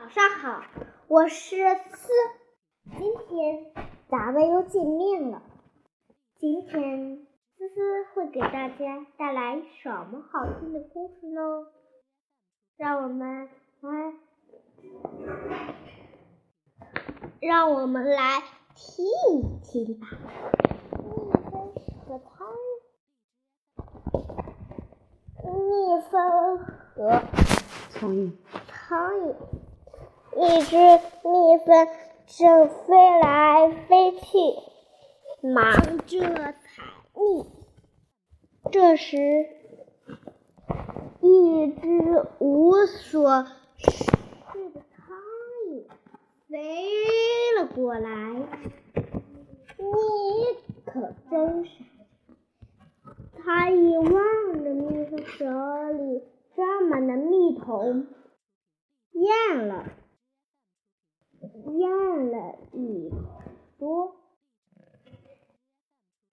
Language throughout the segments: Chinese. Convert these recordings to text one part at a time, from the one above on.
早上好，我是思。今天咱们又见面了。今天思思会给大家带来什么好听的故事呢？让我们来，让我们来听一听吧。蜜蜂和苍蜜蜂和苍蝇，一只蜜蜂正飞来飞去，忙着采蜜。这时，一只无所事的苍蝇飞了过来。你可真傻！它一望着蜜蜂手里装满的蜜桶，咽了，咽了一口，说：“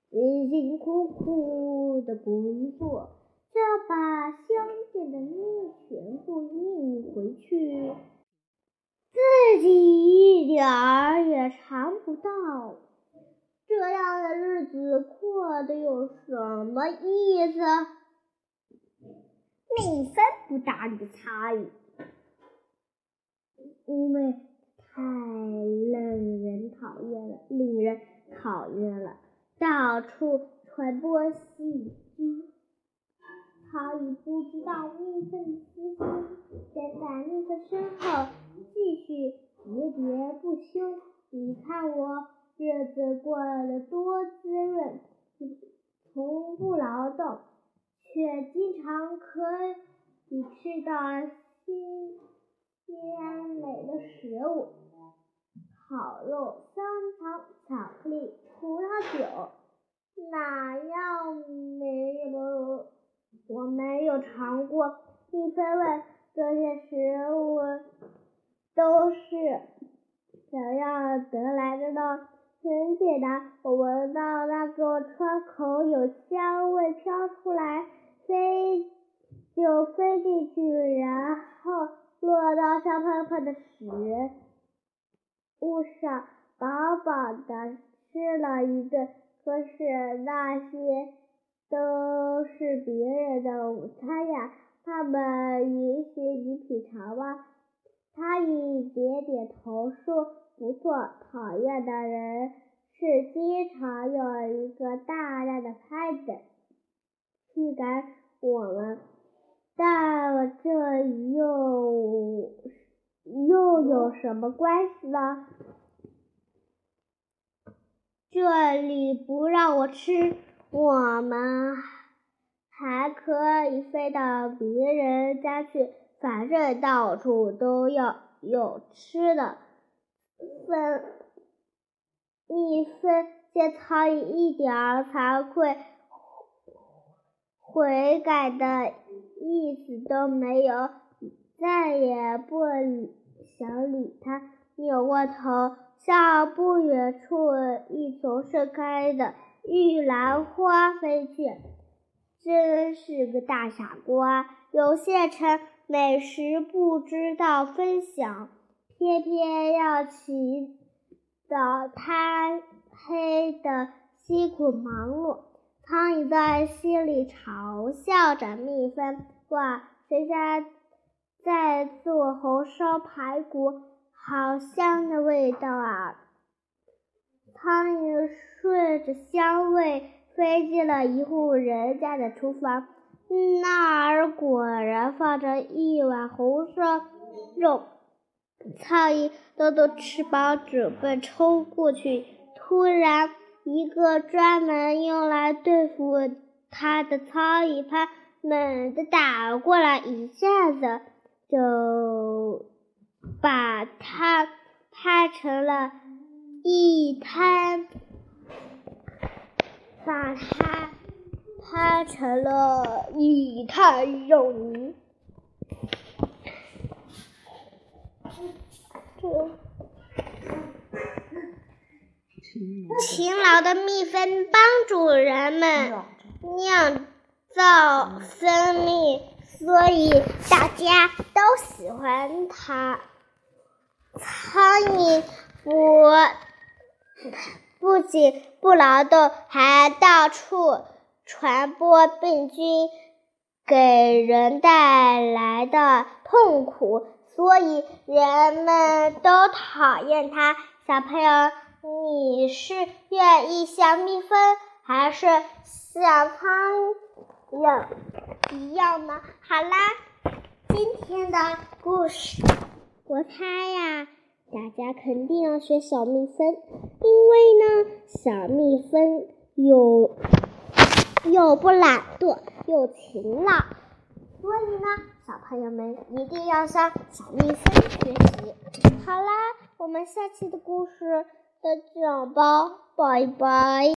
辛辛苦苦的工作，就要把香甜的蜜全部运回去，自己一点儿也尝不到。”这样的日子过得有什么意思？蜜蜂不搭理苍蝇，因为太令人讨厌了，令人讨厌了，到处传播细菌。苍蝇不知道蜜蜂私心，跟在蜜蜂身后继续喋喋不休。你看我。日子过得多滋润，从不劳动，却经常可以吃到新鲜美的食物，烤肉、香肠、巧克力、葡萄酒，哪样没有我没有尝过？蜜蜂问：“这些食物都是怎样得来的呢？”很简单，我闻到那个窗口有香味飘出来，飞就飞进去，然后落到香喷喷的食物上，饱饱的吃了一顿。可是那些都是别人的午餐呀，他们允许你品尝吗？苍蝇点点头说。不错，讨厌的人是经常有一个大大的拍子驱赶有什么关系呢？这里不让我吃，我们还可以飞到别人家去，反正到处都要有吃的。分蜜蜂见苍蝇一点儿惭愧悔改的意思都没有，再也不想理他，扭过头向不远处一丛盛开的玉兰花飞去。真是个大傻瓜，有现成美食不知道分享。偏偏要起早贪黑的辛苦忙碌，苍蝇在心里嘲笑着蜜蜂：“哇，谁家在做红烧排骨？好香的味道啊！”苍蝇顺着香味飞进了一户人家的厨房，那儿果然放着一碗红烧肉。苍蝇抖抖翅膀，准备冲过去。突然，一个专门用来对付它的苍蝇拍猛地打过来，一下子就把它拍成了一滩，把它拍成了一滩肉泥。勤劳的蜜蜂帮助人们酿造蜂蜜，所以大家都喜欢它。苍蝇不不仅不劳动，还到处传播病菌，给人带来的痛苦，所以人们都讨厌它。小朋友，你是愿意像蜜蜂，还是像苍蝇一样呢？好啦，今天的故事，我猜呀。大家肯定要学小蜜蜂，因为呢，小蜜蜂又又不懒惰，又勤劳，所以呢，小朋友们一定要向小蜜蜂学习。好啦，我们下期的故事再讲吧，拜拜。